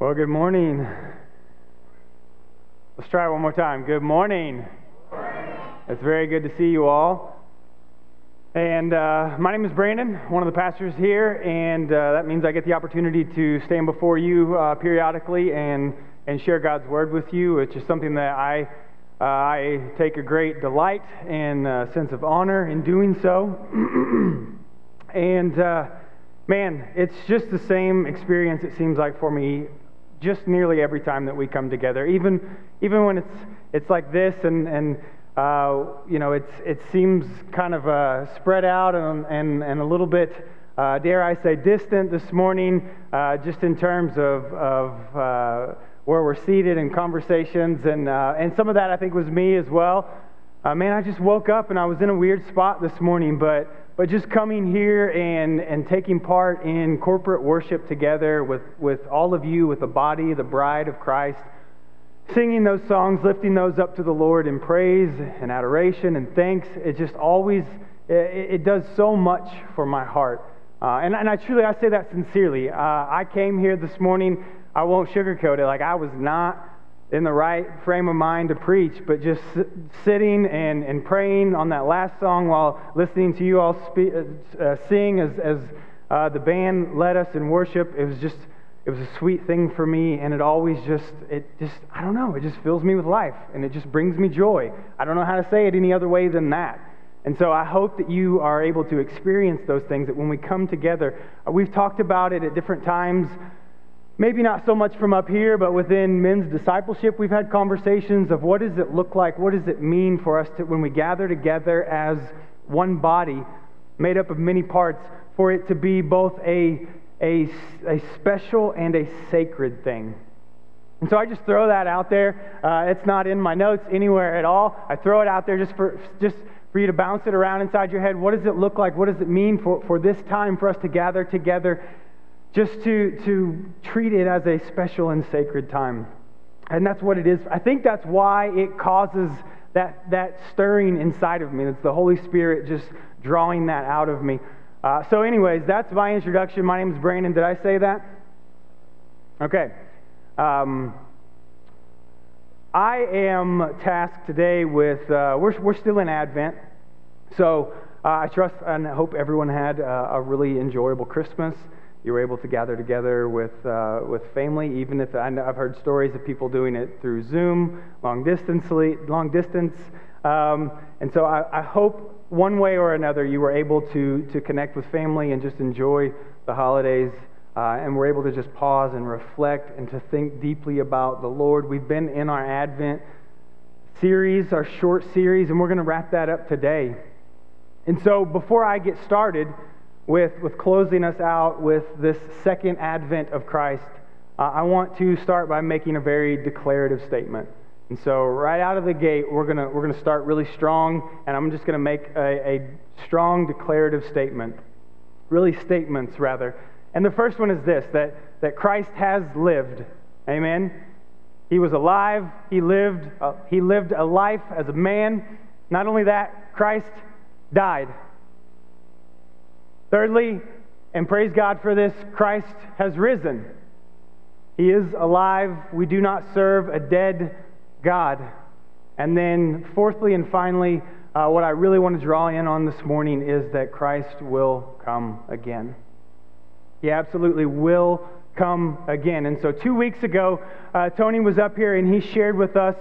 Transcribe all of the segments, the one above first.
Well, good morning. Let's try one more time. Good morning. It's very good to see you all. And uh, my name is Brandon, one of the pastors here, and uh, that means I get the opportunity to stand before you uh, periodically and, and share God's word with you, which is something that I, uh, I take a great delight and a sense of honor in doing so. and uh, man, it's just the same experience, it seems like, for me just nearly every time that we come together, even, even when it's, it's like this and, and uh, you know, it's, it seems kind of uh, spread out and, and, and a little bit, uh, dare I say, distant this morning, uh, just in terms of, of uh, where we're seated in conversations. And, uh, and some of that, I think, was me as well. man, I just woke up and I was in a weird spot this morning, but but just coming here and, and taking part in corporate worship together with, with all of you, with the body, the bride of Christ, singing those songs, lifting those up to the Lord in praise and adoration and thanks, it just always, it, it does so much for my heart. Uh, and, and I truly, I say that sincerely. Uh, I came here this morning, I won't sugarcoat it, like I was not in the right frame of mind to preach, but just sitting and, and praying on that last song while listening to you all speak, uh, uh, sing as, as uh, the band led us in worship, it was just, it was a sweet thing for me, and it always just, it just, I don't know, it just fills me with life, and it just brings me joy. I don't know how to say it any other way than that. And so I hope that you are able to experience those things, that when we come together, uh, we've talked about it at different times maybe not so much from up here, but within men's discipleship, we've had conversations of what does it look like? What does it mean for us to, when we gather together as one body made up of many parts, for it to be both a, a, a special and a sacred thing? And so I just throw that out there. Uh, it's not in my notes anywhere at all. I throw it out there just for, just for you to bounce it around inside your head. What does it look like? What does it mean for, for this time for us to gather together just to, to treat it as a special and sacred time. And that's what it is. I think that's why it causes that, that stirring inside of me. It's the Holy Spirit just drawing that out of me. Uh, so, anyways, that's my introduction. My name is Brandon. Did I say that? Okay. Um, I am tasked today with, uh, we're, we're still in Advent. So, uh, I trust and hope everyone had uh, a really enjoyable Christmas you were able to gather together with, uh, with family, even if I have heard stories of people doing it through Zoom, long distance. Long distance. Um, and so I, I, hope one way or another you were able to, to connect with family and just enjoy the holidays. Uh, and we're able to just pause and reflect and to think deeply about the Lord. We've been in our Advent series, our short series, and we're going to wrap that up today. And so before I get started, with, with closing us out with this second advent of Christ, uh, I want to start by making a very declarative statement. And so, right out of the gate, we're going we're gonna start really strong, and I'm just going to make a, a strong declarative statement. Really, statements, rather. And the first one is this that, that Christ has lived. Amen. He was alive. He lived, uh, he lived a life as a man. Not only that, Christ died. Thirdly, and praise God for this, Christ has risen. He is alive. We do not serve a dead God. And then, fourthly and finally, uh, what I really want to draw in on this morning is that Christ will come again. He absolutely will come again. And so, two weeks ago, uh, Tony was up here and he shared with us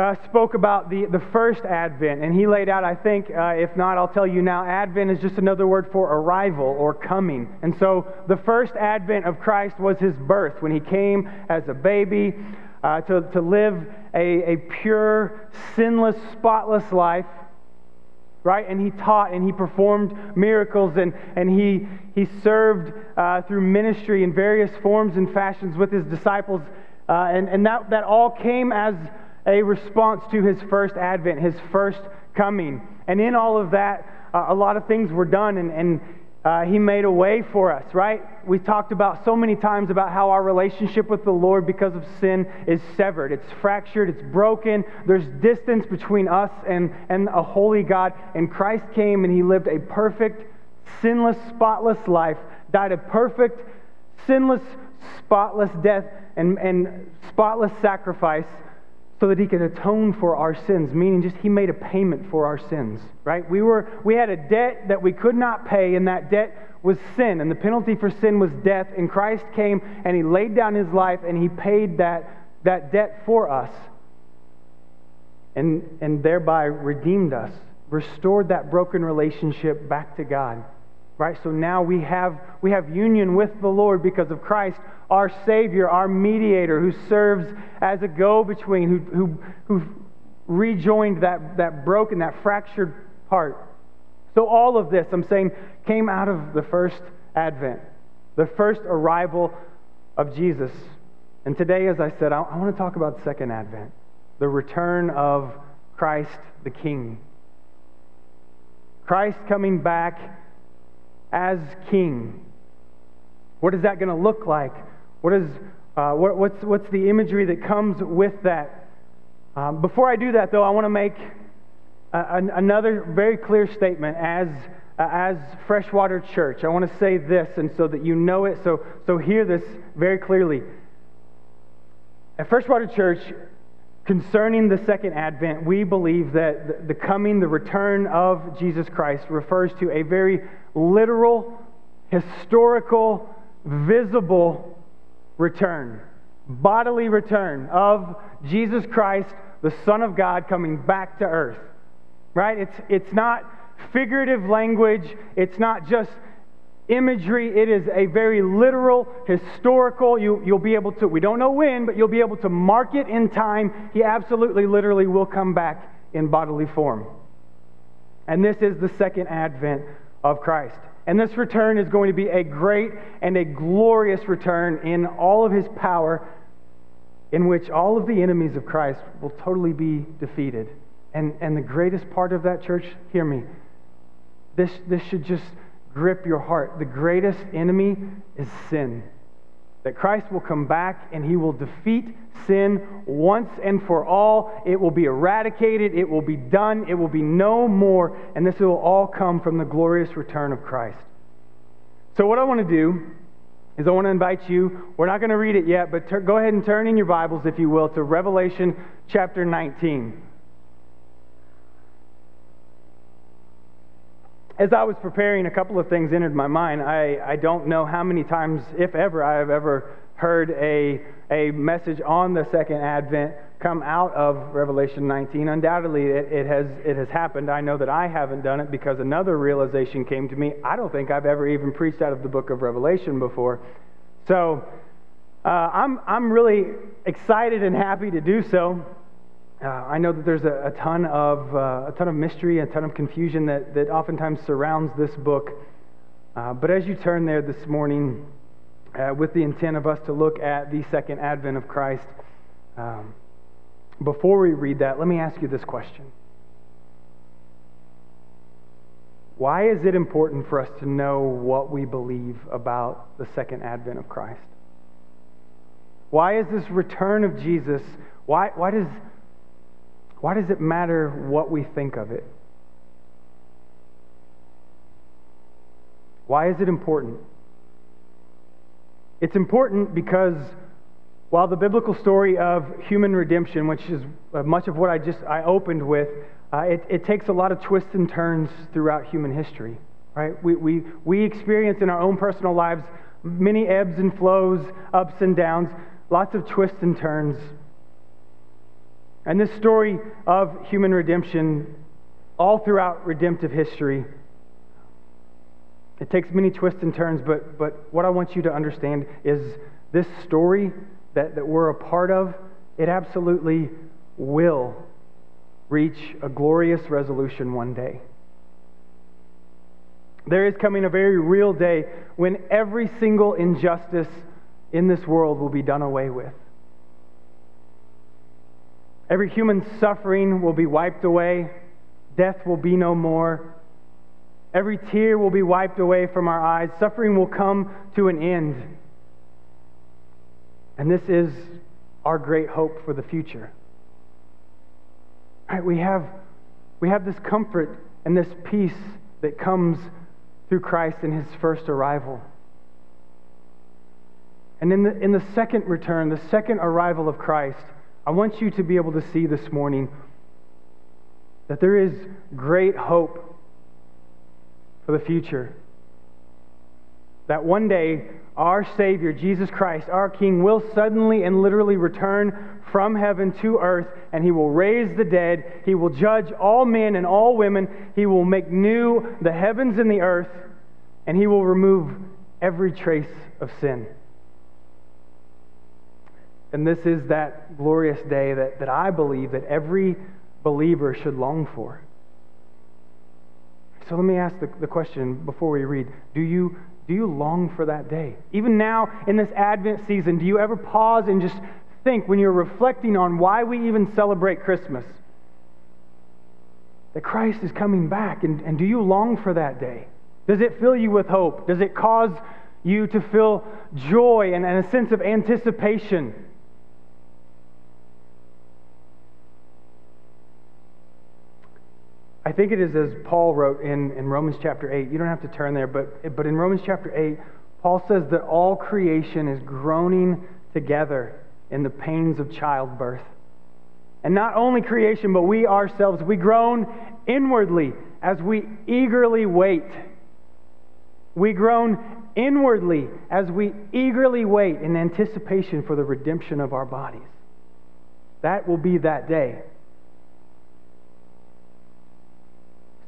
uh, spoke about the, the first Advent, and he laid out, I think, uh, if not, I'll tell you now, Advent is just another word for arrival or coming. And so the first Advent of Christ was his birth, when he came as a baby uh, to, to live a, a pure, sinless, spotless life. Right? And he taught and he performed miracles and, and he, he served uh, through ministry in various forms and fashions with his disciples. Uh, and and that, that all came as a response to his first advent, his first coming. And in all of that, uh, a lot of things were done, and, and uh, he made a way for us, right? We talked about so many times about how our relationship with the Lord because of sin is severed. It's fractured, it's broken. There's distance between us and, and a holy God. And Christ came and he lived a perfect, sinless, spotless life, died a perfect, sinless, spotless death and, and spotless sacrifice so that he could atone for our sins, meaning just he made a payment for our sins, right? We, were, we had a debt that we could not pay, and that debt was sin, and the penalty for sin was death. And Christ came and he laid down his life and he paid that, that debt for us, and, and thereby redeemed us, restored that broken relationship back to God. Right? So now we have, we have union with the Lord because of Christ, our Savior, our mediator, who serves as a go between, who, who, who rejoined that, that broken, that fractured part. So all of this, I'm saying, came out of the first advent, the first arrival of Jesus. And today, as I said, I, I want to talk about second advent, the return of Christ the King. Christ coming back as king. What is that going to look like? What is, uh, what, what's, what's the imagery that comes with that? Um, before I do that, though, I want to make a, another very clear statement as, uh, as Freshwater Church. I want to say this, and so that you know it, so, so hear this very clearly. At Freshwater Church, Concerning the second advent, we believe that the coming, the return of Jesus Christ refers to a very literal, historical, visible return, bodily return of Jesus Christ, the Son of God, coming back to earth. Right? It's, it's not figurative language, it's not just imagery. It is a very literal, historical. You, you'll be able to, we don't know when, but you'll be able to mark it in time. He absolutely, literally will come back in bodily form. And this is the second advent of Christ. And this return is going to be a great and a glorious return in all of his power, in which all of the enemies of Christ will totally be defeated. And, and the greatest part of that, church, hear me, this, this should just grip your heart. The greatest enemy is sin. That Christ will come back and he will defeat sin once and for all. It will be eradicated. It will be done. It will be no more. And this will all come from the glorious return of Christ. So, what I want to do is I want to invite you, we're not going to read it yet, but ter- go ahead and turn in your Bibles, if you will, to Revelation chapter 19. As I was preparing, a couple of things entered my mind. I, I don't know how many times, if ever, I have ever heard a, a message on the second advent come out of Revelation 19. Undoubtedly, it, it, has, it has happened. I know that I haven't done it because another realization came to me. I don't think I've ever even preached out of the book of Revelation before. So uh, I'm, I'm really excited and happy to do so. Uh, I know that there's a, a ton of uh, a ton of mystery, a ton of confusion that, that oftentimes surrounds this book. Uh, but as you turn there this morning, uh, with the intent of us to look at the second advent of Christ, um, before we read that, let me ask you this question: Why is it important for us to know what we believe about the second advent of Christ? Why is this return of Jesus? Why, why does why does it matter what we think of it? Why is it important? It's important because while the biblical story of human redemption, which is uh, much of what I just I opened with, uh, it, it takes a lot of twists and turns throughout human history. Right? We, we, we experience in our own personal lives many ebbs and flows, ups and downs, lots of twists and turns. And this story of human redemption, all throughout redemptive history, it takes many twists and turns, but, but what I want you to understand is this story that, that we're a part of, it absolutely will reach a glorious resolution one day. There is coming a very real day when every single injustice in this world will be done away with. Every human suffering will be wiped away. Death will be no more. Every tear will be wiped away from our eyes. Suffering will come to an end. And this is our great hope for the future. Right? We have, we have this comfort and this peace that comes through Christ in his first arrival. And in the, in the second return, the second arrival of Christ, I want you to be able to see this morning that there is great hope for the future. That one day, our Savior, Jesus Christ, our King, will suddenly and literally return from heaven to earth, and He will raise the dead. He will judge all men and all women. He will make new the heavens and the earth, and He will remove every trace of sin. And this is that glorious day that, that I believe that every believer should long for. So let me ask the, the question before we read Do you do you long for that day? Even now in this Advent season, do you ever pause and just think when you're reflecting on why we even celebrate Christmas? That Christ is coming back, and, and do you long for that day? Does it fill you with hope? Does it cause you to feel joy and, and a sense of anticipation? I think it is as Paul wrote in, in Romans chapter 8. You don't have to turn there, but, but in Romans chapter 8, Paul says that all creation is groaning together in the pains of childbirth. And not only creation, but we ourselves, we groan inwardly as we eagerly wait. We groan inwardly as we eagerly wait in anticipation for the redemption of our bodies. That will be that day.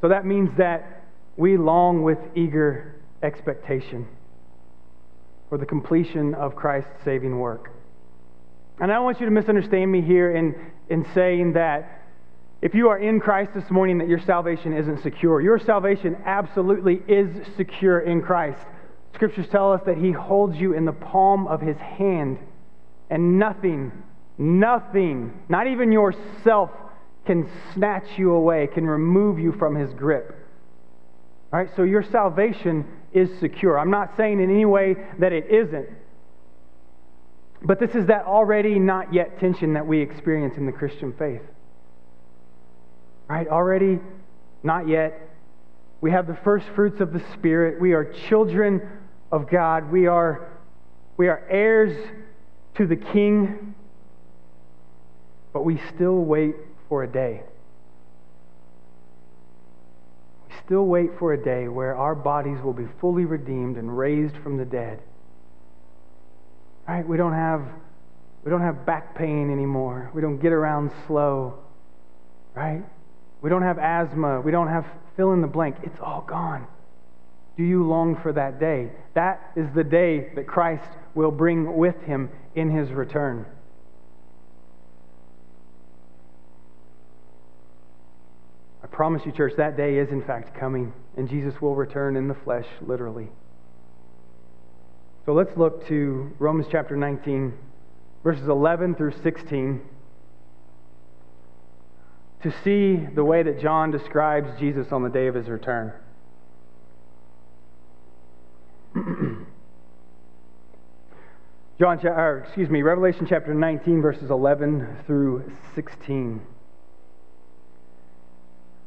So that means that we long with eager expectation for the completion of Christ's saving work. And I don't want you to misunderstand me here in, in saying that if you are in Christ this morning, that your salvation isn't secure. Your salvation absolutely is secure in Christ. Scriptures tell us that He holds you in the palm of His hand, and nothing, nothing, not even yourself, can snatch you away, can remove you from his grip. All right, so your salvation is secure. I'm not saying in any way that it isn't. But this is that already not yet tension that we experience in the Christian faith. All right, already not yet. We have the first fruits of the Spirit. We are children of God. We are, we are heirs to the King. But we still wait for a day. We still wait for a day where our bodies will be fully redeemed and raised from the dead. Right? We don't have we don't have back pain anymore. We don't get around slow. Right? We don't have asthma. We don't have fill in the blank. It's all gone. Do you long for that day? That is the day that Christ will bring with him in his return. Promise you, church, that day is in fact coming, and Jesus will return in the flesh, literally. So let's look to Romans chapter 19, verses 11 through 16, to see the way that John describes Jesus on the day of his return. John, or excuse me, Revelation chapter 19, verses 11 through 16.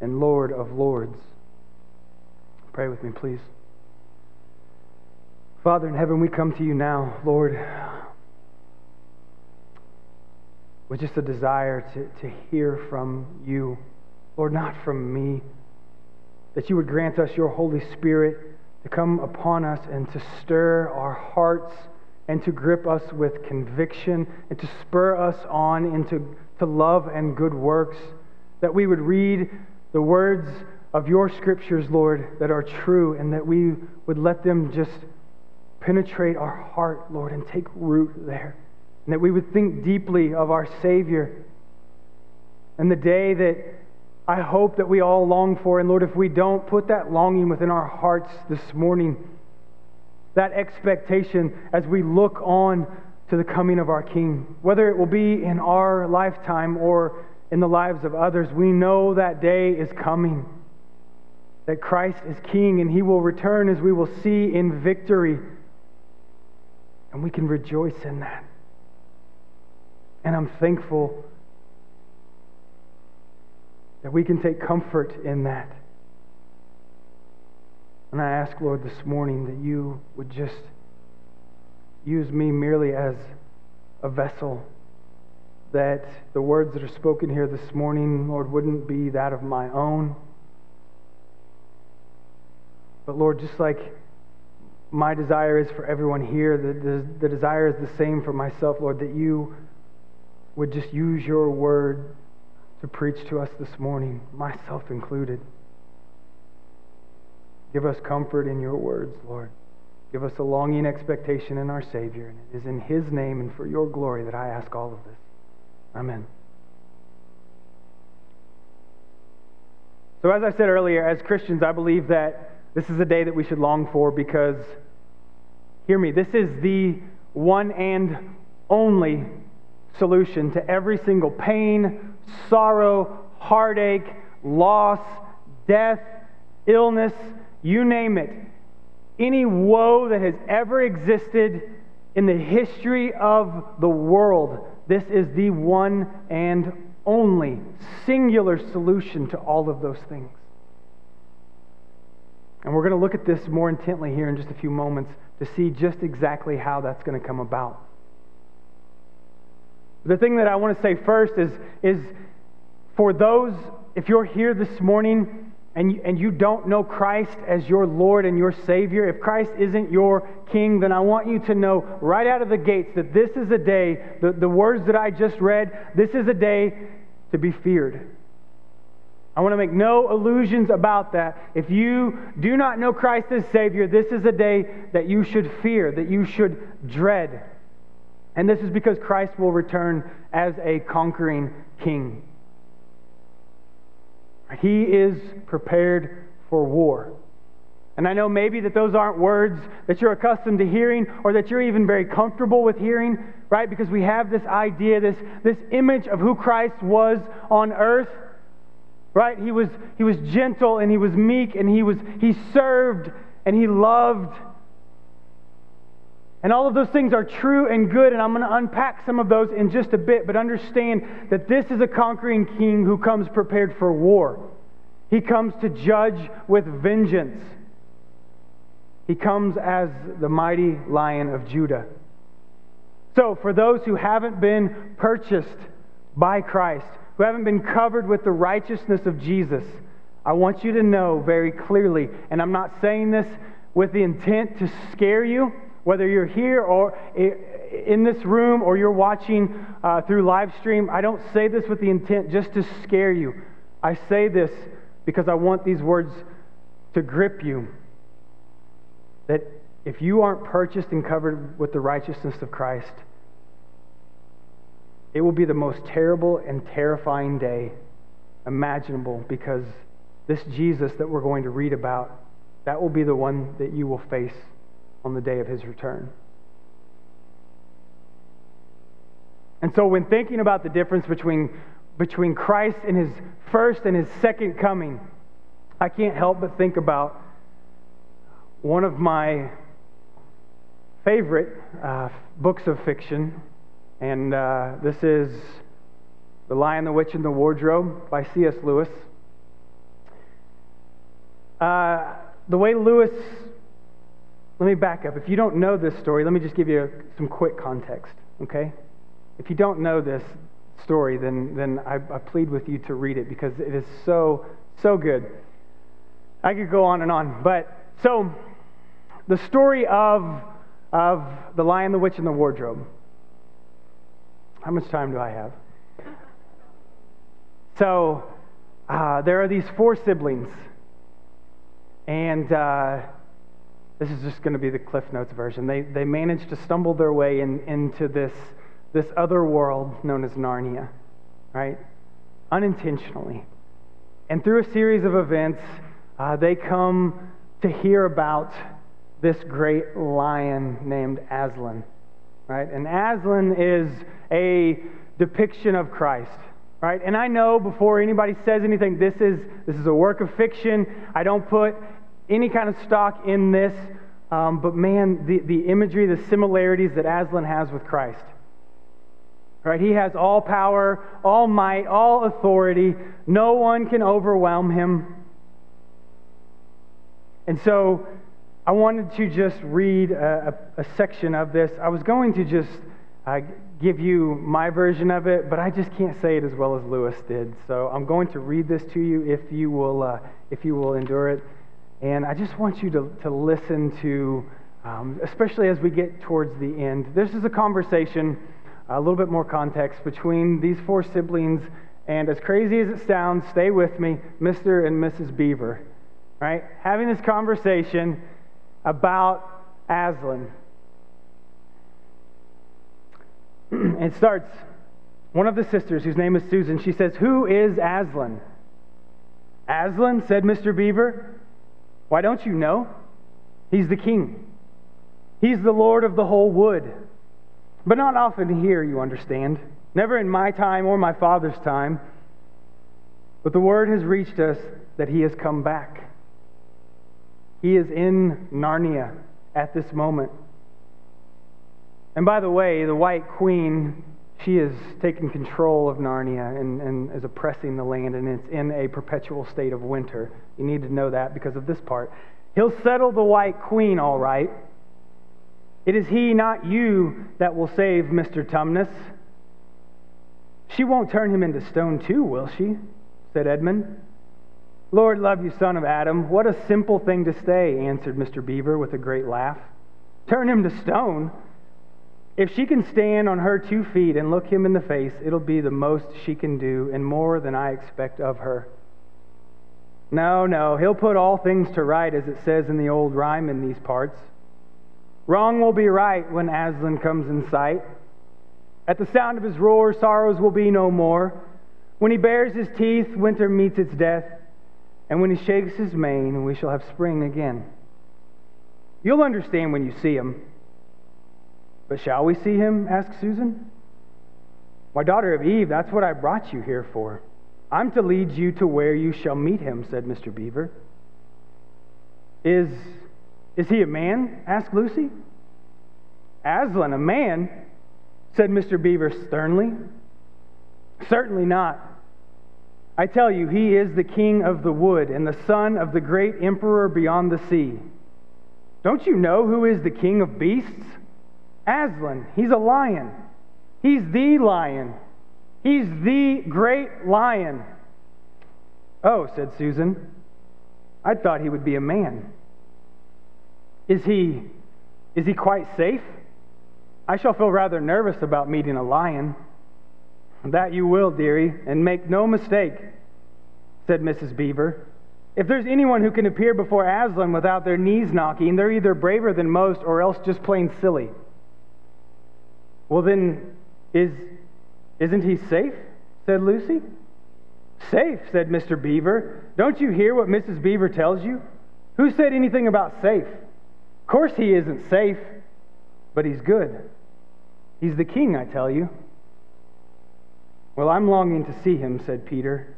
and Lord of Lords. Pray with me, please. Father in heaven, we come to you now, Lord, with just a desire to, to hear from you. Lord, not from me. That you would grant us your Holy Spirit to come upon us and to stir our hearts and to grip us with conviction and to spur us on into to love and good works. That we would read the words of your scriptures, Lord, that are true, and that we would let them just penetrate our heart, Lord, and take root there. And that we would think deeply of our Savior and the day that I hope that we all long for. And Lord, if we don't, put that longing within our hearts this morning, that expectation as we look on to the coming of our King. Whether it will be in our lifetime or in the lives of others, we know that day is coming. That Christ is King and He will return as we will see in victory. And we can rejoice in that. And I'm thankful that we can take comfort in that. And I ask, Lord, this morning that you would just use me merely as a vessel, that the words that are spoken here this morning, Lord, wouldn't be that of my own. But Lord, just like my desire is for everyone here, the, the, the desire is the same for myself, Lord, that you would just use your word to preach to us this morning, myself included. Give us comfort in your words, Lord. Give us a longing expectation in our Savior. And it is in His name and for your glory that I ask all of this. Amen. So, as I said earlier, as Christians, I believe that this is a day that we should long for because, hear me, this is the one and only solution to every single pain, sorrow, heartache, loss, death, illness, you name it. Any woe that has ever existed in the history of the world, this is the one and only singular solution to all of those things. And we're going to look at this more intently here in just a few moments to see just exactly how that's going to come about. The thing that I want to say first is, is for those, if you're here this morning and and you don't know Christ as your Lord and your Savior, if Christ isn't your King, then I want you to know right out of the gates that this is a day, the, the words that I just read, this is a day to be feared. I want to make no illusions about that. If you do not know Christ as Savior, this is a day that you should fear, that you should dread. And this is because Christ will return as a conquering king. He is prepared for war. And I know maybe that those aren't words that you're accustomed to hearing or that you're even very comfortable with hearing, right? Because we have this idea, this, this image of who Christ was on earth, right? He was, he was gentle and he was meek and he, was, he served and he loved and all of those things are true and good, and I'm going to unpack some of those in just a bit. But understand that this is a conquering king who comes prepared for war. He comes to judge with vengeance. He comes as the mighty lion of Judah. So, for those who haven't been purchased by Christ, who haven't been covered with the righteousness of Jesus, I want you to know very clearly, and I'm not saying this with the intent to scare you. Whether you're here or in this room or you're watching uh, through live stream, I don't say this with the intent just to scare you. I say this because I want these words to grip you. That if you aren't purchased and covered with the righteousness of Christ, it will be the most terrible and terrifying day imaginable because this Jesus that we're going to read about, that will be the one that you will face on the day of his return. And so, when thinking about the difference between, between Christ and his first and his second coming, I can't help but think about one of my favorite uh, books of fiction, and uh, this is The Lion, the Witch, and the Wardrobe by C.S. Lewis. Uh, the way Lewis let me back up. If you don't know this story, let me just give you some quick context, okay? If you don't know this story, then, then I, I plead with you to read it because it is so, so good. I could go on and on. But so, the story of of The Lion, the Witch, and the Wardrobe. How much time do I have? So, uh, there are these four siblings, and uh, this is just going to be the Cliff Notes version. They, they managed to stumble their way in, into this, this other world known as Narnia, right? Unintentionally. And through a series of events, uh, they come to hear about this great lion named Aslan, right? And Aslan is a depiction of Christ, right? And I know before anybody says anything, this is, this is a work of fiction. I don't put any kind of stock in this. Um, but man, the, the imagery, the similarities that Aslan has with Christ. Right? He has all power, all might, all authority. No one can overwhelm him. And so I wanted to just read a, a, a section of this. I was going to just uh, give you my version of it, but I just can't say it as well as Lewis did. So I'm going to read this to you if you will, uh, if you will endure it. And I just want you to, to listen to, um, especially as we get towards the end. This is a conversation, a little bit more context, between these four siblings. And as crazy as it sounds, stay with me, Mr. and Mrs. Beaver, right? Having this conversation about Aslan. it starts, one of the sisters, whose name is Susan, she says, Who is Aslan? Aslan, said Mr. Beaver. Why don't you know? He's the king. He's the Lord of the whole wood. But not often here, you understand. Never in my time or my father's time. But the word has reached us that he has come back. He is in Narnia at this moment. And by the way, the White Queen, she is taking control of Narnia and, and is oppressing the land, and it's in a perpetual state of winter. You need to know that because of this part. He'll settle the white queen, all right. It is he, not you, that will save Mr. Tumnus. She won't turn him into stone, too, will she? said Edmund. Lord love you, son of Adam. What a simple thing to say, answered Mr. Beaver with a great laugh. Turn him to stone? If she can stand on her two feet and look him in the face, it'll be the most she can do and more than I expect of her. No, no, he'll put all things to right, as it says in the old rhyme in these parts. Wrong will be right when Aslan comes in sight. At the sound of his roar, sorrows will be no more. When he bares his teeth, winter meets its death. And when he shakes his mane, we shall have spring again. You'll understand when you see him. But shall we see him? asked Susan. My daughter of Eve, that's what I brought you here for. I'm to lead you to where you shall meet him, said Mr. Beaver. Is, is he a man? asked Lucy. Aslan, a man? said Mr. Beaver sternly. Certainly not. I tell you, he is the king of the wood and the son of the great emperor beyond the sea. Don't you know who is the king of beasts? Aslan. He's a lion. He's the lion. He's the great lion. Oh, said Susan. I thought he would be a man. Is he is he quite safe? I shall feel rather nervous about meeting a lion. That you will, dearie, and make no mistake, said Mrs. Beaver. If there's anyone who can appear before Aslan without their knees knocking, they're either braver than most or else just plain silly. Well, then, is isn't he safe? said Lucy. Safe, said Mr. Beaver. Don't you hear what Mrs. Beaver tells you? Who said anything about safe? Of course he isn't safe, but he's good. He's the king, I tell you. Well, I'm longing to see him, said Peter,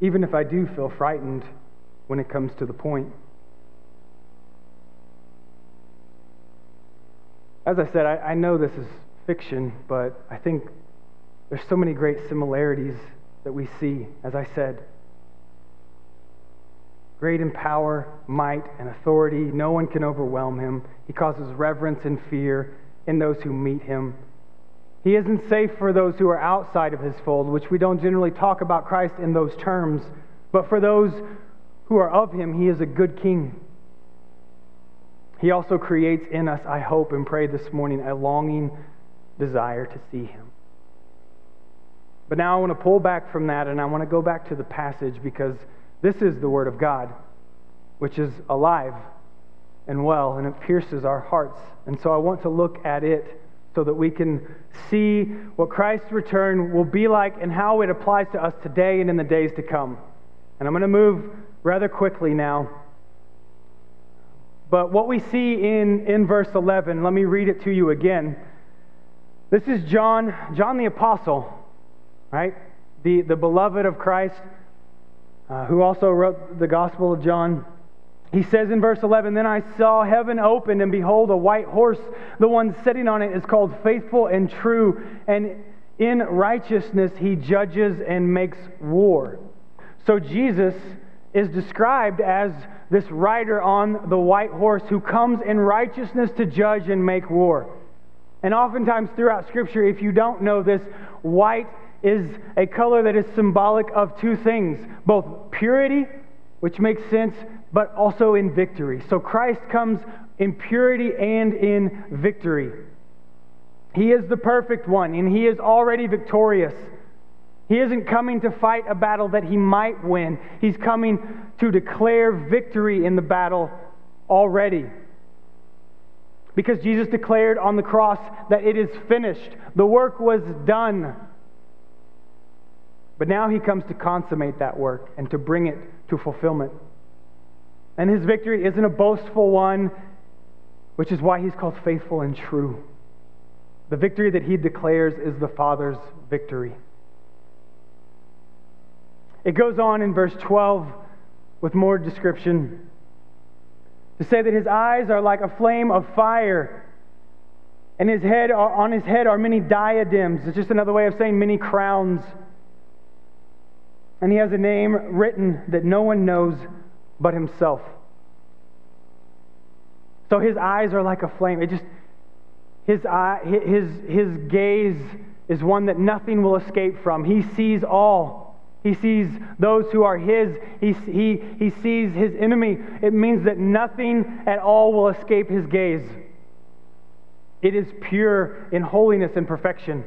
even if I do feel frightened when it comes to the point. As I said, I, I know this is fiction, but I think there's so many great similarities that we see, as I said. Great in power, might, and authority. No one can overwhelm him. He causes reverence and fear in those who meet him. He isn't safe for those who are outside of his fold, which we don't generally talk about Christ in those terms. But for those who are of him, he is a good king. He also creates in us, I hope and pray this morning, a longing desire to see Him. But now I want to pull back from that and I want to go back to the passage because this is the Word of God, which is alive and well, and it pierces our hearts. And so I want to look at it so that we can see what Christ's return will be like and how it applies to us today and in the days to come. And I'm going to move rather quickly now. But what we see in, in verse 11, let me read it to you again. This is John, John the Apostle, right? The, the beloved of Christ, uh, who also wrote the Gospel of John. He says in verse 11, Then I saw heaven opened, and behold, a white horse. The one sitting on it is called Faithful and True, and in righteousness he judges and makes war. So Jesus is described as this rider on the white horse who comes in righteousness to judge and make war. And oftentimes throughout Scripture, if you don't know this, white is a color that is symbolic of two things both purity, which makes sense, but also in victory. So Christ comes in purity and in victory. He is the perfect one, and he is already victorious. He isn't coming to fight a battle that he might win. He's coming to declare victory in the battle already. Because Jesus declared on the cross that it is finished, the work was done. But now he comes to consummate that work and to bring it to fulfillment. And his victory isn't a boastful one, which is why he's called faithful and true. The victory that he declares is the Father's victory. It goes on in verse 12 with more description to say that his eyes are like a flame of fire and his head on his head are many diadems it's just another way of saying many crowns and he has a name written that no one knows but himself. So his eyes are like a flame. It just his eye, his his gaze is one that nothing will escape from. He sees all. He sees those who are his. He, he, he sees his enemy. It means that nothing at all will escape his gaze. It is pure in holiness and perfection.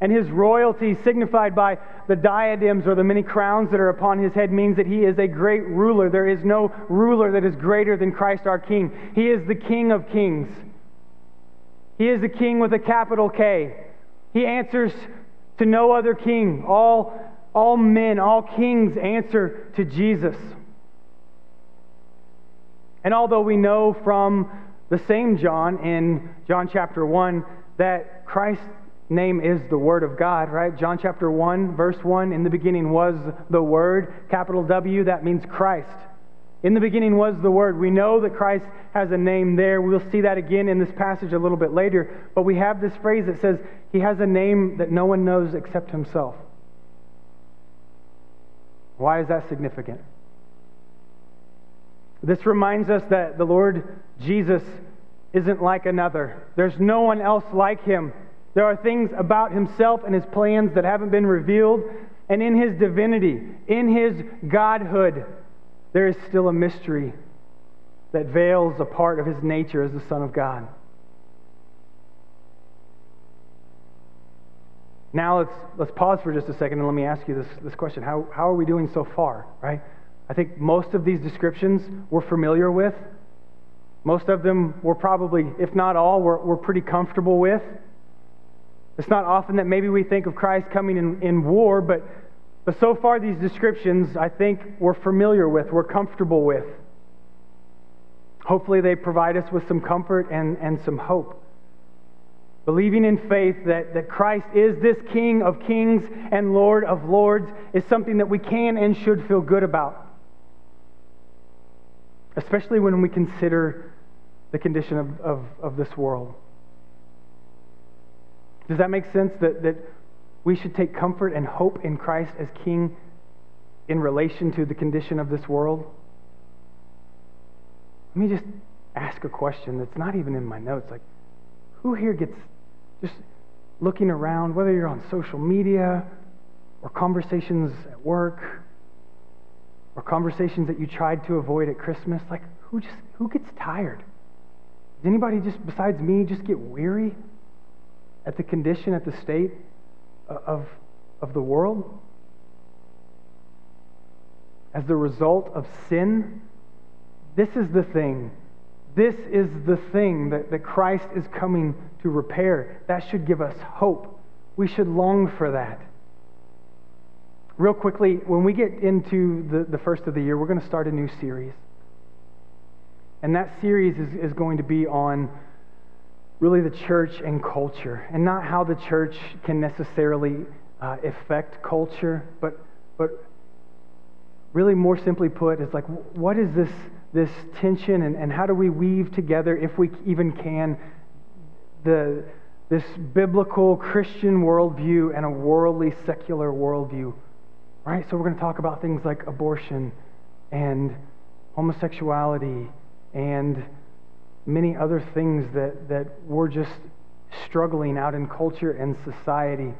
And his royalty, signified by the diadems or the many crowns that are upon his head, means that he is a great ruler. There is no ruler that is greater than Christ our King. He is the King of kings. He is the King with a capital K. He answers to no other king. All, all men, all kings answer to Jesus. And although we know from the same John in John chapter 1 that Christ's name is the Word of God, right? John chapter 1, verse 1 In the beginning was the Word, capital W, that means Christ. In the beginning was the Word. We know that Christ has a name there. We'll see that again in this passage a little bit later. But we have this phrase that says, He has a name that no one knows except Himself. Why is that significant? This reminds us that the Lord Jesus isn't like another. There's no one else like Him. There are things about himself and his plans that haven't been revealed. And in his divinity, in his godhood, there is still a mystery that veils a part of his nature as the Son of God. Now let's, let's pause for just a second and let me ask you this, this question. How, how are we doing so far, right? I think most of these descriptions we're familiar with. Most of them we're probably, if not all, we're, we're pretty comfortable with. It's not often that maybe we think of Christ coming in, in war, but, but so far these descriptions I think we're familiar with, we're comfortable with. Hopefully they provide us with some comfort and, and some hope. Believing in faith that, that Christ is this King of kings and Lord of lords is something that we can and should feel good about. Especially when we consider the condition of, of, of this world. Does that make sense that, that we should take comfort and hope in Christ as King in relation to the condition of this world? Let me just ask a question that's not even in my notes. Like, who here gets just looking around, whether you're on social media or conversations at work, or conversations that you tried to avoid at Christmas? Like, who just who gets tired? Does anybody just besides me just get weary at the condition, at the state of, of the world? As the result of sin? This is the thing. This is the thing that, that Christ is coming to repair. That should give us hope. We should long for that. Real quickly, when we get into the, the first of the year, we're going to start a new series. And that series is, is going to be on really the church and culture, and not how the church can necessarily uh, affect culture, but, but really more simply put, is like, what is this, this tension, and, and how do we weave together, if we even can, the, this biblical Christian worldview and a worldly secular worldview? Right? So we're going to talk about things like abortion and homosexuality and many other things that, that we're just struggling out in culture and society.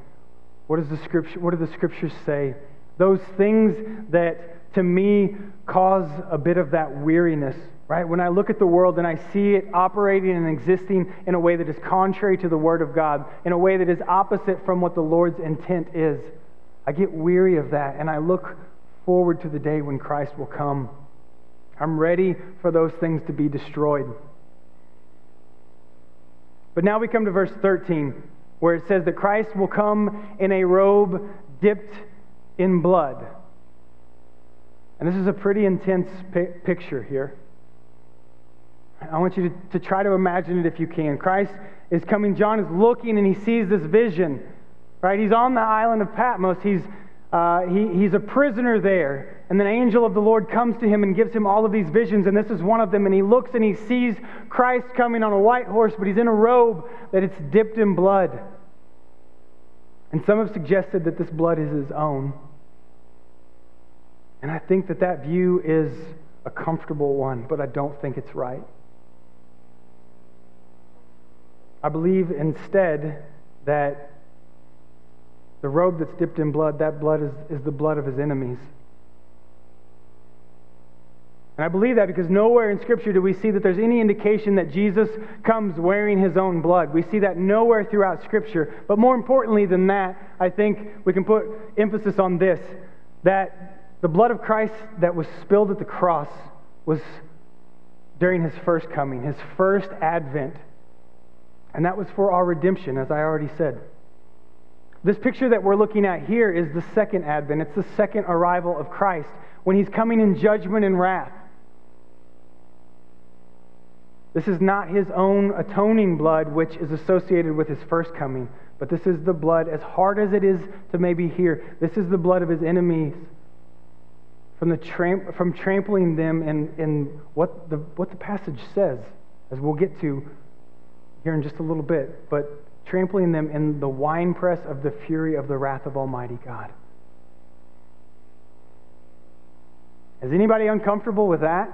What, does the scripture, what do the scriptures say? Those things that to me cause a bit of that weariness, right? When I look at the world and I see it operating and existing in a way that is contrary to the Word of God, in a way that is opposite from what the Lord's intent is, I get weary of that and I look forward to the day when Christ will come. I'm ready for those things to be destroyed. But now we come to verse 13, where it says that Christ will come in a robe dipped in blood. And this is a pretty intense picture here. I want you to, to try to imagine it if you can. Christ is coming. John is looking and he sees this vision, right? He's on the island of Patmos. He's uh, he, he's a prisoner there. And the angel of the Lord comes to him and gives him all of these visions, and this is one of them. And he looks and he sees Christ coming on a white horse, but he's in a robe that it's dipped in blood. And some have suggested that this blood is his own. And I think that that view is a comfortable one, but I don't think it's right. I believe instead that the robe that's dipped in blood, that blood is, is the blood of his enemies. And I believe that because nowhere in Scripture do we see that there's any indication that Jesus comes wearing his own blood. We see that nowhere throughout Scripture. But more importantly than that, I think we can put emphasis on this that the blood of Christ that was spilled at the cross was during his first coming, his first advent. And that was for our redemption, as I already said. This picture that we're looking at here is the second advent. It's the second arrival of Christ when he's coming in judgment and wrath. This is not his own atoning blood, which is associated with his first coming, but this is the blood, as hard as it is to maybe hear, this is the blood of his enemies from, the tramp, from trampling them in, in what, the, what the passage says, as we'll get to here in just a little bit. But trampling them in the winepress of the fury of the wrath of Almighty God. Is anybody uncomfortable with that?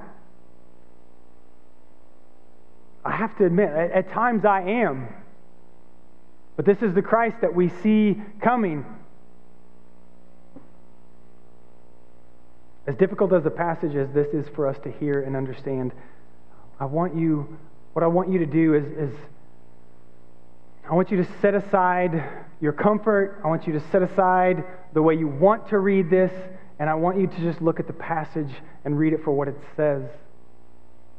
I have to admit, at, at times I am. But this is the Christ that we see coming. As difficult as the passage as this is for us to hear and understand, I want you, what I want you to do is, is I want you to set aside your comfort. I want you to set aside the way you want to read this, and I want you to just look at the passage and read it for what it says.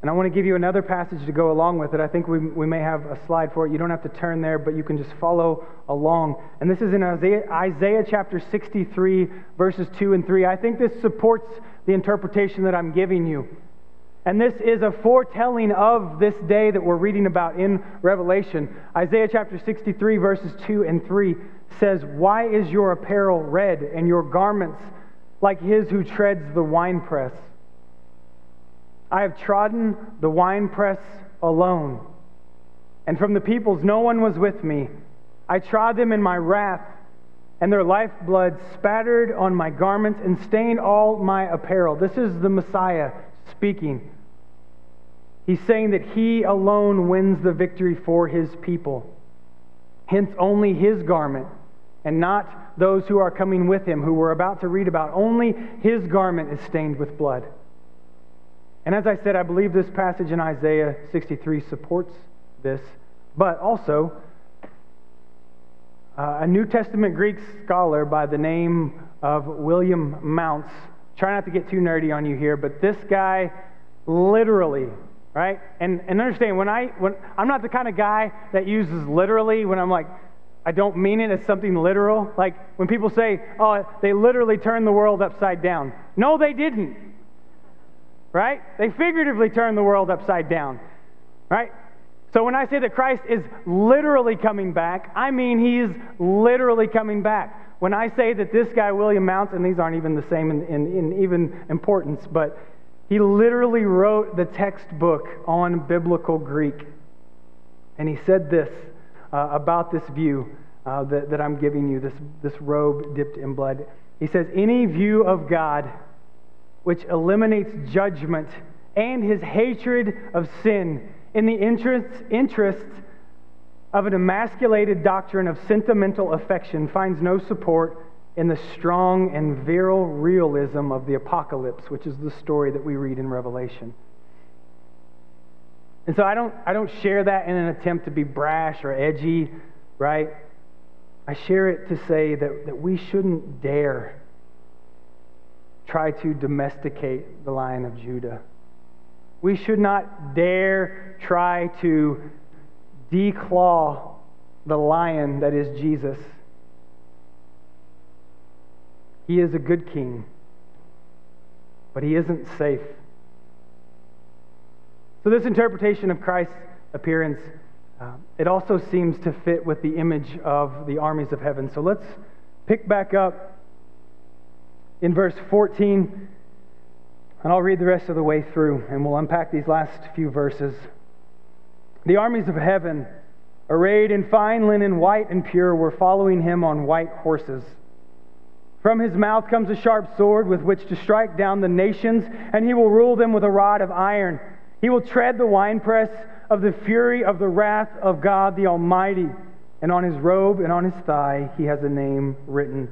And I want to give you another passage to go along with it. I think we, we may have a slide for it. You don't have to turn there, but you can just follow along. And this is in Isaiah, Isaiah chapter 63, verses 2 and 3. I think this supports the interpretation that I'm giving you. And this is a foretelling of this day that we're reading about in Revelation. Isaiah chapter 63, verses 2 and 3 says, Why is your apparel red and your garments like his who treads the winepress? I have trodden the winepress alone, and from the peoples no one was with me. I trod them in my wrath, and their lifeblood spattered on my garments and stained all my apparel. This is the Messiah speaking. He's saying that he alone wins the victory for his people. Hence, only his garment and not those who are coming with him, who we're about to read about. Only his garment is stained with blood. And as I said, I believe this passage in Isaiah 63 supports this, but also uh, a New Testament Greek scholar by the name of William Mounce. Try not to get too nerdy on you here, but this guy literally, right? And, and understand, when I, when, I'm not the kind of guy that uses literally when I'm like, I don't mean it as something literal. Like when people say, oh, they literally turned the world upside down. No, they didn't. Right? They figuratively turn the world upside down. Right? So when I say that Christ is literally coming back, I mean he is literally coming back. When I say that this guy, William Mounce, and these aren't even the same in, in, in even importance, but he literally wrote the textbook on biblical Greek. And he said this uh, about this view uh, that, that I'm giving you, this, this robe dipped in blood. He says, Any view of God which eliminates judgment and his hatred of sin in the interests, interests of an emasculated doctrine of sentimental affection finds no support in the strong and virile realism of the apocalypse, which is the story that we read in Revelation. And so I don't, I don't share that in an attempt to be brash or edgy, right? I share it to say that, that we shouldn't dare try to domesticate the lion of Judah. We should not dare try to declaw the lion that is Jesus. He is a good king, but he isn't safe. So, this interpretation of Christ's appearance, uh, it also seems to fit with the image of the armies of heaven. So, let's pick back up in verse 14, and I'll read the rest of the way through, and we'll unpack these last few verses. The armies of heaven, arrayed in fine linen, white and pure, were following him on white horses. From his mouth comes a sharp sword with which to strike down the nations, and he will rule them with a rod of iron. He will tread the winepress of the fury of the wrath of God the Almighty. And on his robe and on his thigh he has a name written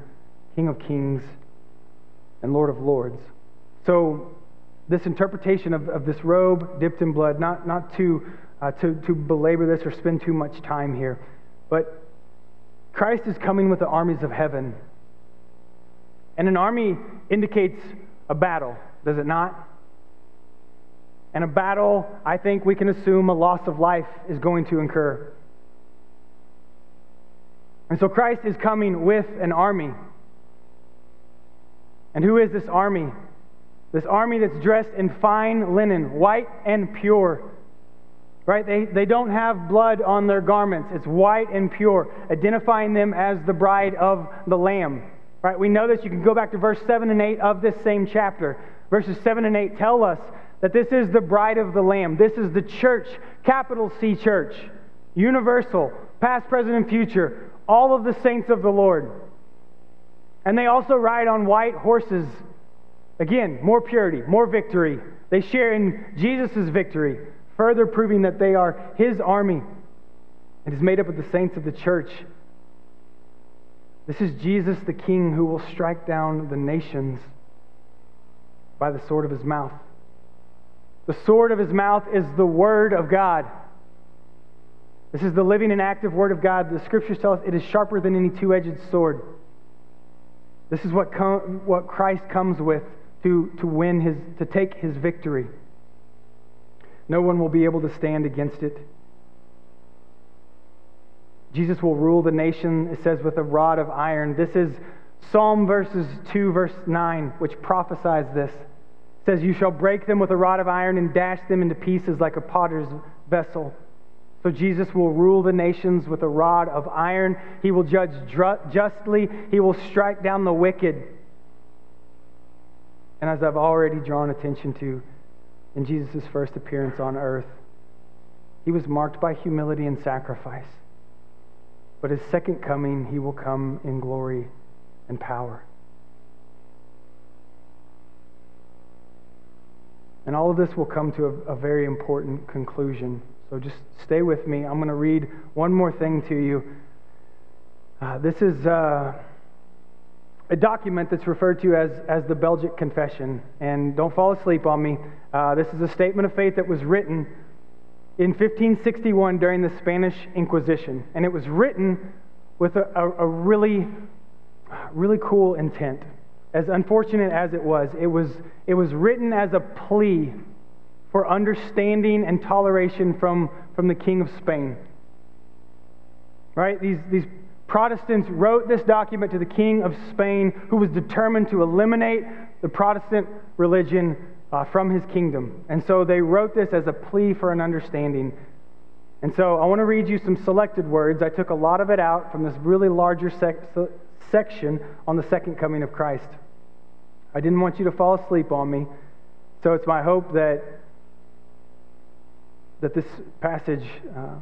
King of Kings and Lord of Lords. So, this interpretation of, of this robe dipped in blood, not, not to, uh, to, to belabor this or spend too much time here, but Christ is coming with the armies of heaven. And an army indicates a battle, does it not? And a battle, I think we can assume a loss of life is going to incur. And so Christ is coming with an army. And who is this army? This army that's dressed in fine linen, white and pure. Right? They, they don't have blood on their garments. It's white and pure, identifying them as the bride of the Lamb. Right? We know this. You can go back to verse 7 and 8 of this same chapter. Verses 7 and 8 tell us that this is the bride of the Lamb. This is the church, capital C church, universal, past, present, and future, all of the saints of the Lord. And they also ride on white horses. Again, more purity, more victory. They share in Jesus' victory, further proving that they are his army. It is made up of the saints of the church. This is Jesus the King who will strike down the nations by the sword of his mouth. The sword of his mouth is the word of God. This is the living and active word of God. The scriptures tell us it is sharper than any two edged sword. This is what, com- what Christ comes with to, to win his, to take his victory. No one will be able to stand against it. Jesus will rule the nation, it says, with a rod of iron. This is Psalm verses 2, verse 9, which prophesies this says, You shall break them with a rod of iron and dash them into pieces like a potter's vessel. So Jesus will rule the nations with a rod of iron. He will judge justly. He will strike down the wicked. And as I've already drawn attention to in Jesus' first appearance on earth, he was marked by humility and sacrifice. But his second coming, he will come in glory and power. And all of this will come to a, a very important conclusion. So just stay with me. I'm going to read one more thing to you. Uh, this is uh, a document that's referred to as, as the Belgic Confession. And don't fall asleep on me. Uh, this is a statement of faith that was written in 1561 during the Spanish Inquisition. And it was written with a, a, a really, really cool intent. As unfortunate as it was, it was, it was written as a plea for understanding and toleration from, from the King of Spain. Right? These, these Protestants wrote this document to the King of Spain, who was determined to eliminate the Protestant religion uh, from his kingdom. And so they wrote this as a plea for an understanding. And so I want to read you some selected words. I took a lot of it out from this really larger sec- section on the second coming of Christ. I didn't want you to fall asleep on me. So it's my hope that, that this passage uh,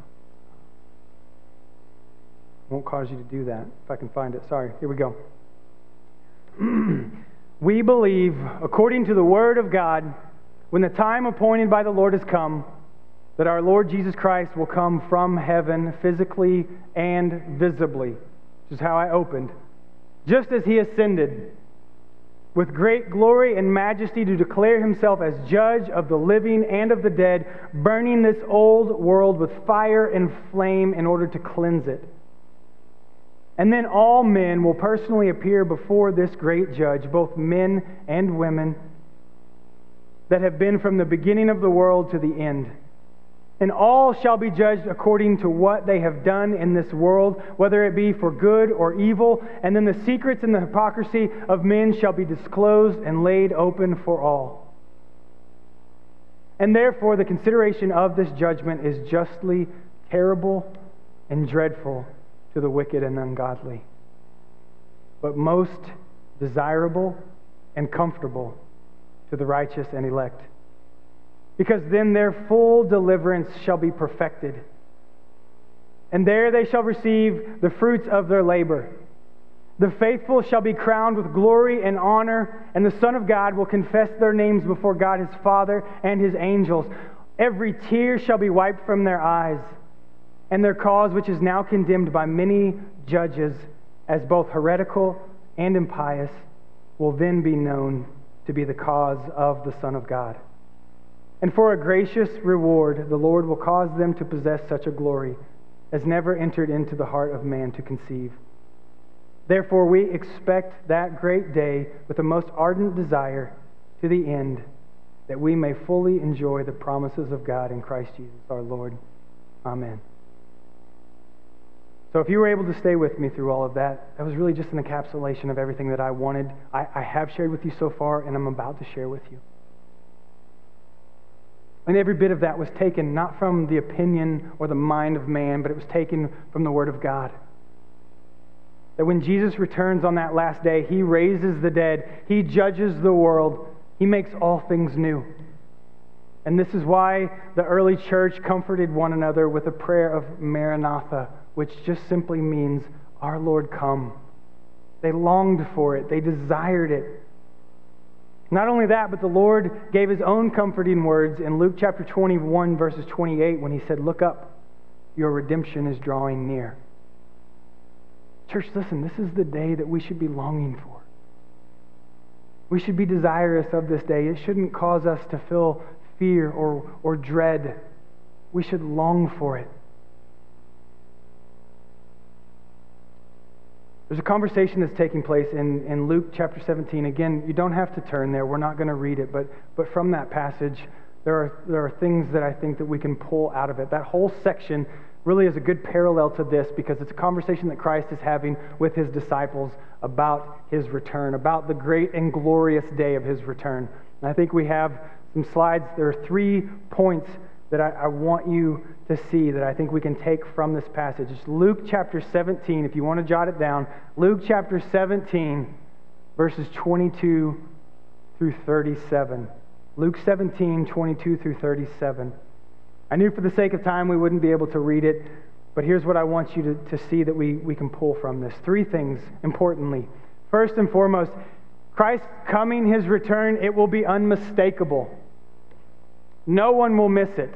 won't cause you to do that. If I can find it. Sorry. Here we go. we believe, according to the Word of God, when the time appointed by the Lord has come, that our Lord Jesus Christ will come from heaven physically and visibly, which is how I opened, just as he ascended with great glory and majesty to declare himself as judge of the living and of the dead, burning this old world with fire and flame in order to cleanse it and then all men will personally appear before this great judge, both men and women, that have been from the beginning of the world to the end. And all shall be judged according to what they have done in this world, whether it be for good or evil. And then the secrets and the hypocrisy of men shall be disclosed and laid open for all. And therefore, the consideration of this judgment is justly terrible and dreadful to the wicked and ungodly, but most desirable and comfortable to the righteous and elect. Because then their full deliverance shall be perfected, and there they shall receive the fruits of their labor. The faithful shall be crowned with glory and honor, and the Son of God will confess their names before God his Father and his angels. Every tear shall be wiped from their eyes and their cause, which is now condemned by many judges as both heretical and impious, will then be known to be the cause of the Son of God. And for a gracious reward, the Lord will cause them to possess such a glory as never entered into the heart of man to conceive. Therefore, we expect that great day with a most ardent desire to the end that we may fully enjoy the promises of God in Christ Jesus our Lord. Amen. So, if you were able to stay with me through all of that, that was really just an encapsulation of everything that I wanted. I, I have shared with you so far, and I'm about to share with you. And every bit of that was taken not from the opinion or the mind of man, but it was taken from the Word of God. That when Jesus returns on that last day, He raises the dead, He judges the world, He makes all things new. And this is why the early church comforted one another with a prayer of Maranatha which just simply means, Our Lord, come. They longed for it, they desired it. Not only that, but the Lord gave his own comforting words in Luke chapter 21, verses 28, when he said, Look up, your redemption is drawing near. Church, listen, this is the day that we should be longing for. We should be desirous of this day. It shouldn't cause us to feel fear or, or dread. We should long for it. There's a conversation that's taking place in, in Luke chapter 17. Again, you don't have to turn there. We're not going to read it, but, but from that passage, there are, there are things that I think that we can pull out of it. That whole section really is a good parallel to this because it's a conversation that Christ is having with his disciples about his return, about the great and glorious day of his return. And I think we have some slides. There are three points that I, I, want you to see that I think we can take from this passage. It's Luke chapter 17, if you want to jot it down. Luke chapter 17, verses 22 through 37. Luke 17, 22 through 37. I knew for the sake of time we wouldn't be able to read it, but here's what I want you to, to see that we, we can pull from this. Three things, importantly. First and foremost, Christ's coming, his return, it will be unmistakable. No one will miss it.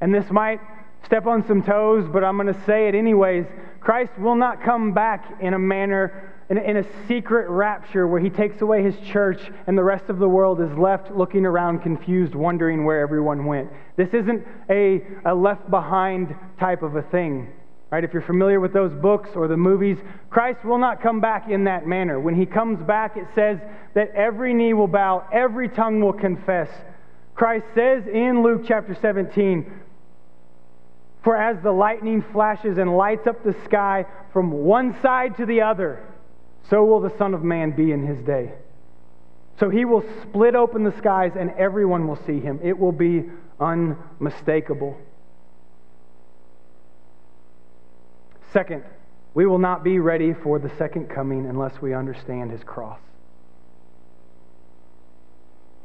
And this might step on some toes, but I'm going to say it anyways. Christ will not come back in a manner, in a, in a secret rapture where he takes away his church and the rest of the world is left looking around confused, wondering where everyone went. This isn't a, a left behind type of a thing. Right? If you're familiar with those books or the movies, Christ will not come back in that manner. When he comes back, it says that every knee will bow, every tongue will confess. Christ says in Luke chapter 17, For as the lightning flashes and lights up the sky from one side to the other, so will the Son of Man be in his day. So he will split open the skies and everyone will see him. It will be unmistakable. Second, we will not be ready for the second coming unless we understand his cross.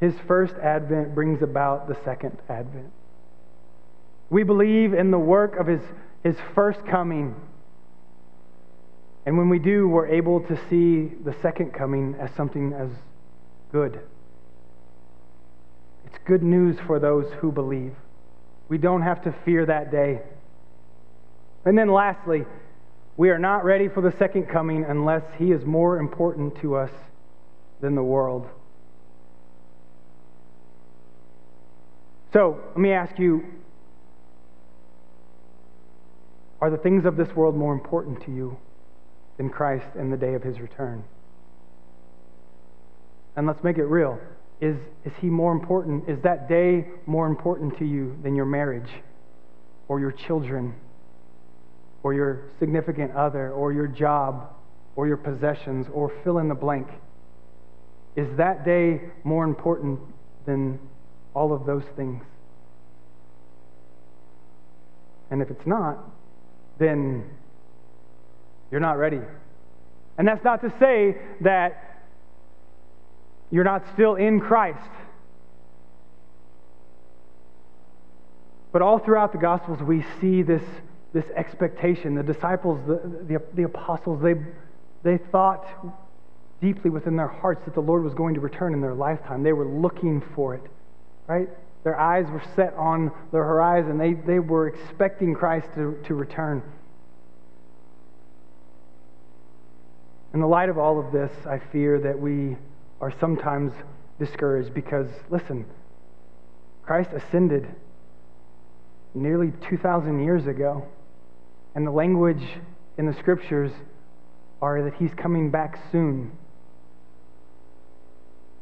His first advent brings about the second advent. We believe in the work of his, his first coming. And when we do, we're able to see the second coming as something as good. It's good news for those who believe. We don't have to fear that day. And then lastly, we are not ready for the second coming unless he is more important to us than the world. So, let me ask you are the things of this world more important to you than Christ and the day of his return? And let's make it real. Is, is he more important? Is that day more important to you than your marriage or your children or your significant other or your job or your possessions or fill in the blank? Is that day more important than all of those things? And if it's not, then you're not ready. And that's not to say that you're not still in Christ. But all throughout the Gospels, we see this this expectation. The disciples, the, the, the, apostles, they, they thought deeply within their hearts that the Lord was going to return in their lifetime. They were looking for it, right? Their eyes were set on the horizon. They, they were expecting Christ to, to return. In the light of all of this, I fear that we are sometimes discouraged because, listen, Christ ascended nearly 2,000 years ago. And the language in the scriptures are that he's coming back soon.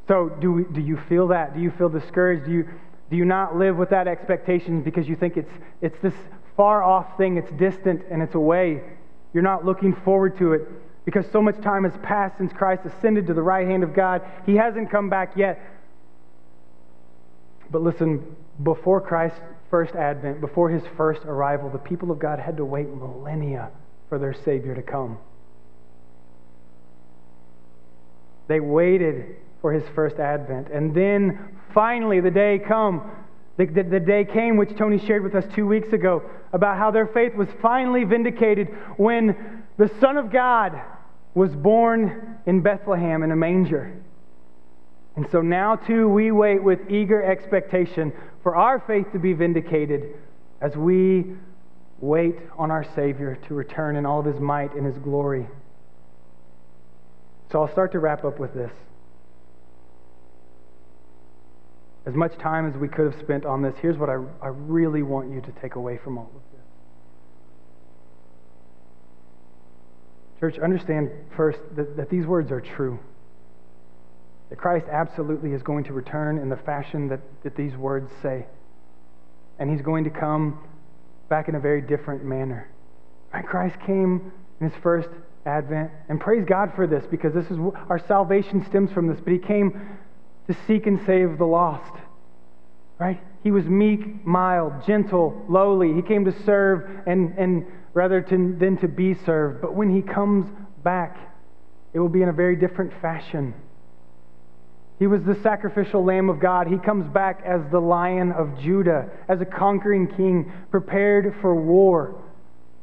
So, do, we, do you feel that? Do you feel discouraged? Do you, do you not live with that expectation because you think it's, it's this far off thing, it's distant and it's away? You're not looking forward to it because so much time has passed since Christ ascended to the right hand of God. He hasn't come back yet. But listen, before Christ's first advent, before his first arrival, the people of God had to wait millennia for their Savior to come. They waited for his first advent. And then finally, the day come. The, the, the, day came, which Tony shared with us two weeks ago, about how their faith was finally vindicated when the Son of God was born in Bethlehem in a manger. And so now, too, we wait with eager expectation for our faith to be vindicated as we wait on our Savior to return in all of his might and his glory. So I'll start to wrap up with this. As much time as we could have spent on this, here's what I, I really want you to take away from all of this. Church, understand first that, that these words are true that Christ absolutely is going to return in the fashion that, that these words say. And he's going to come back in a very different manner. Right? Christ came in his first advent, and praise God for this because this is our salvation stems from this. But he came to seek and save the lost. Right? He was meek, mild, gentle, lowly. He came to serve and, and rather to, than to be served. But when he comes back, it will be in a very different fashion. He was the sacrificial Lamb of God. He comes back as the Lion of Judah, as a conquering king, prepared for war,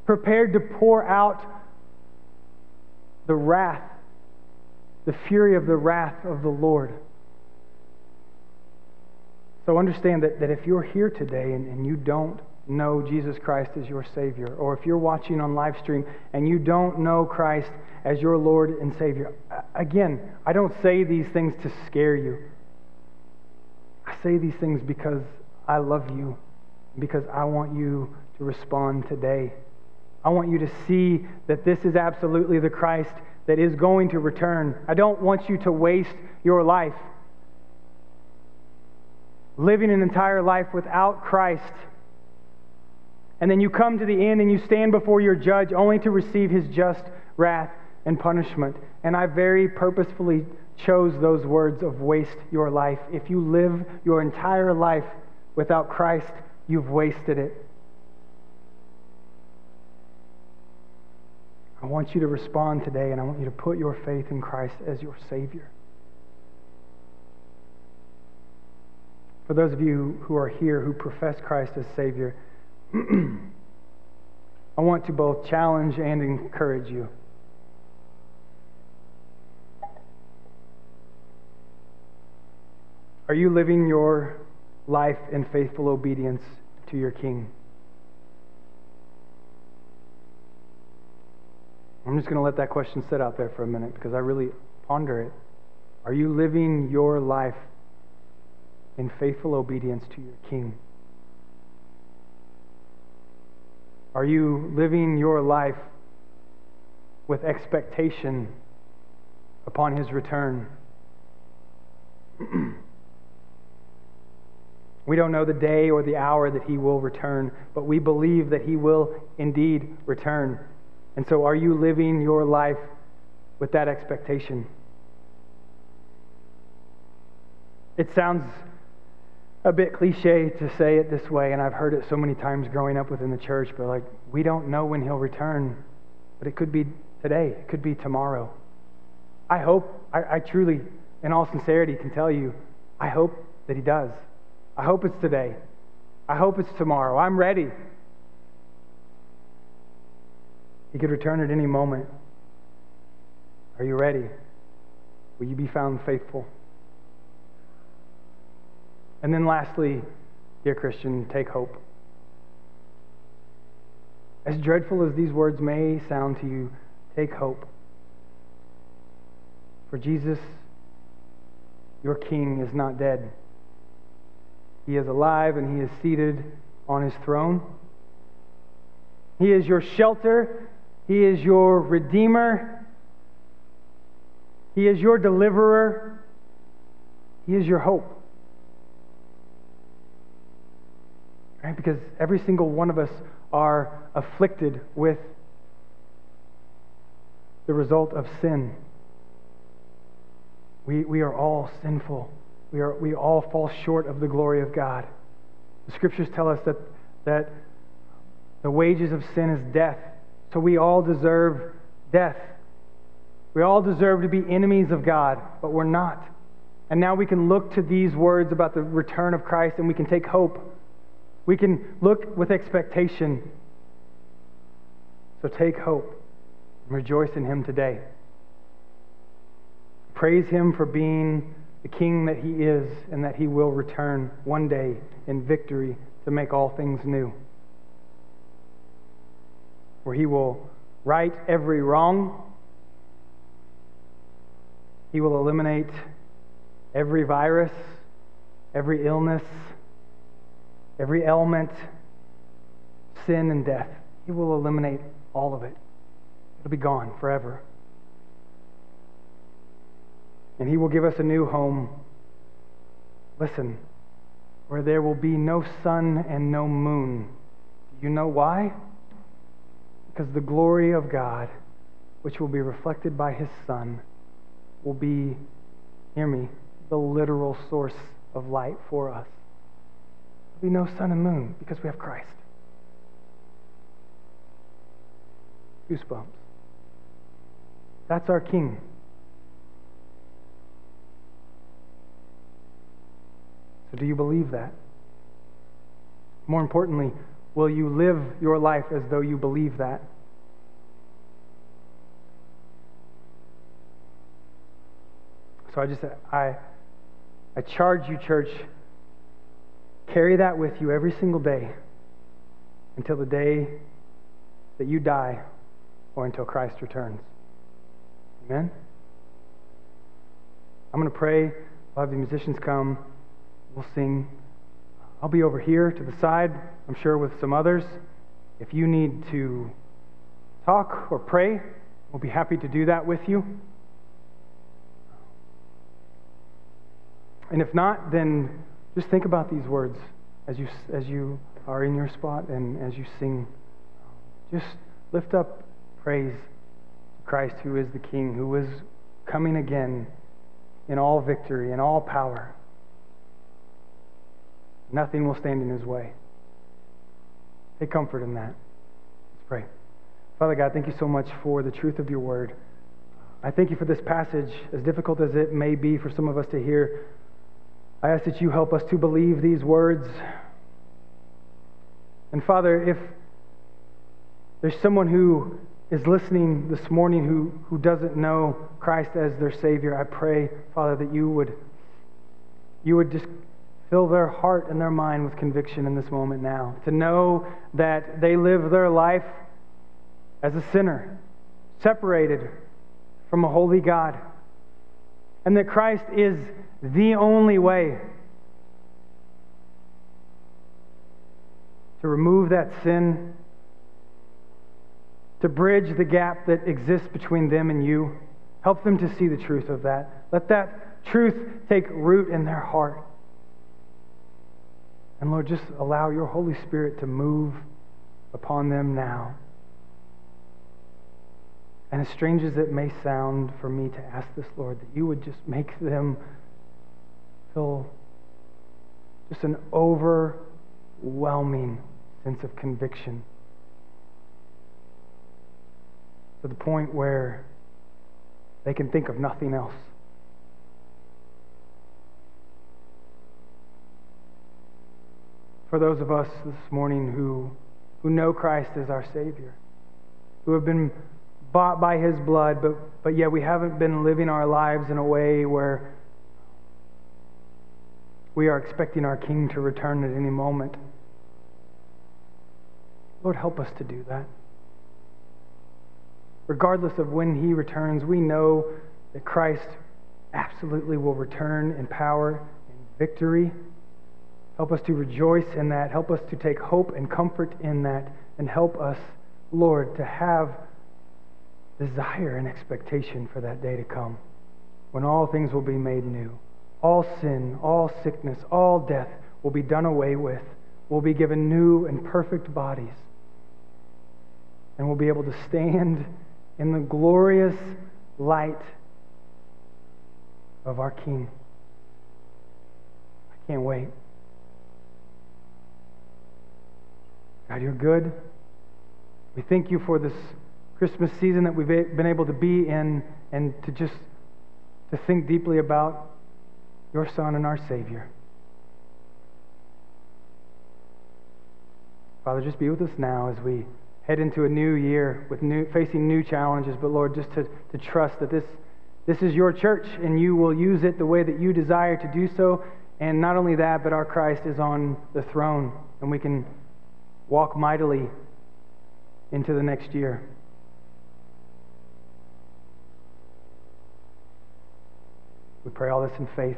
prepared to pour out the wrath, the fury of the wrath of the Lord. So understand that, that if you're here today and, and you don't know Jesus Christ as your Savior, or if you're watching on live stream and you don't know Christ as your Lord and Savior, again, I don't say these things to scare you. I say these things because I love you, because I want you to respond today. I want you to see that this is absolutely the Christ that is going to return. I don't want you to waste your life living an entire life without Christ. And then you come to the end and you stand before your judge only to receive his just wrath and punishment. And I very purposefully chose those words of waste your life. If you live your entire life without Christ, you've wasted it. I want you to respond today, and I want you to put your faith in Christ as your Savior. For those of you who are here who profess Christ as Savior, I want to both challenge and encourage you. Are you living your life in faithful obedience to your King? I'm just going to let that question sit out there for a minute because I really ponder it. Are you living your life in faithful obedience to your King? Are you living your life with expectation upon his return? we don't know the day or the hour that he will return, but we believe that he will indeed return. And so, are you living your life with that expectation? It sounds a bit cliche to say it this way, and I've heard it so many times growing up within the church, but like, we don't know when he'll return, but it could be today, it could be tomorrow. I hope, I, I truly, in all sincerity, can tell you, I hope that he does. I hope it's today. I hope it's tomorrow. I'm ready. He could return at any moment. Are you ready? Will you be found faithful? And then, lastly, dear Christian, take hope. As dreadful as these words may sound to you, take hope. For Jesus, your King, is not dead. He is alive and he is seated on his throne. He is your shelter he is your Redeemer. He is your deliverer. He is your hope. Right? Because every single one of us are afflicted with the result of sin. We, we are all sinful. We, are, we all fall short of the glory of God. The scriptures tell us that, that the wages of sin is death. So we all deserve death. We all deserve to be enemies of God, but we're not. And now we can look to these words about the return of Christ and we can take hope. We can look with expectation. So take hope and rejoice in Him today. Praise Him for being the King that He is and that He will return one day in victory to make all things new where He will right every wrong. He will eliminate every virus, every illness, every element, sin, and death. He will eliminate all of it. It'll be gone forever. And He will give us a new home. Listen, where there will be no sun and no moon. Do you know why? Because the glory of God, which will be reflected by his Son, will be, hear me, the literal source of light for us. Be no sun and moon because we have Christ. Goosebumps. That's our King. So, do you believe that? More importantly, Will you live your life as though you believe that? So I just I I charge you church carry that with you every single day. until the day that you die or until Christ returns. Amen? I'm going to pray. We'll have the musicians come. We'll sing. I'll be over here to the side, I'm sure, with some others. If you need to talk or pray, we'll be happy to do that with you. And if not, then just think about these words as you, as you are in your spot and as you sing. Just lift up praise to Christ, who is the King, who is coming again in all victory in all power. Nothing will stand in his way. Take comfort in that. Let's pray. Father God, thank you so much for the truth of your word. I thank you for this passage, as difficult as it may be for some of us to hear. I ask that you help us to believe these words. And Father, if there's someone who is listening this morning who, who doesn't know Christ as their Savior, I pray, Father, that you would, you would just fill their heart and their mind with conviction in this moment now. To know that they live their life as a sinner, separated from a holy God, and that Christ is the only way to remove that sin, to bridge the gap that exists between them and you. Help them to see the truth of that. Let that truth take root in their heart. And Lord, just allow your Holy Spirit to move upon them now. And as strange as it may sound for me to ask this, Lord, that you would just make them feel just an overwhelming sense of conviction to the point where they can think of nothing else. For those of us this morning who, who know Christ as our Savior, who have been bought by His blood, but, but yet we haven't been living our lives in a way where we are expecting our King to return at any moment. Lord, help us to do that. Regardless of when He returns, we know that Christ absolutely will return in power and victory. Help us to rejoice in that. Help us to take hope and comfort in that. And help us, Lord, to have desire and expectation for that day to come when all things will be made new. All sin, all sickness, all death will be done away with. We'll be given new and perfect bodies. And we'll be able to stand in the glorious light of our King. I can't wait. God, you're good. We thank you for this Christmas season that we've been able to be in and to just to think deeply about your Son and our Savior. Father, just be with us now as we head into a new year with new, facing new challenges. But Lord, just to, to trust that this, this is your church and you will use it the way that you desire to do so. And not only that, but our Christ is on the throne and we can walk mightily into the next year. We pray all this in faith.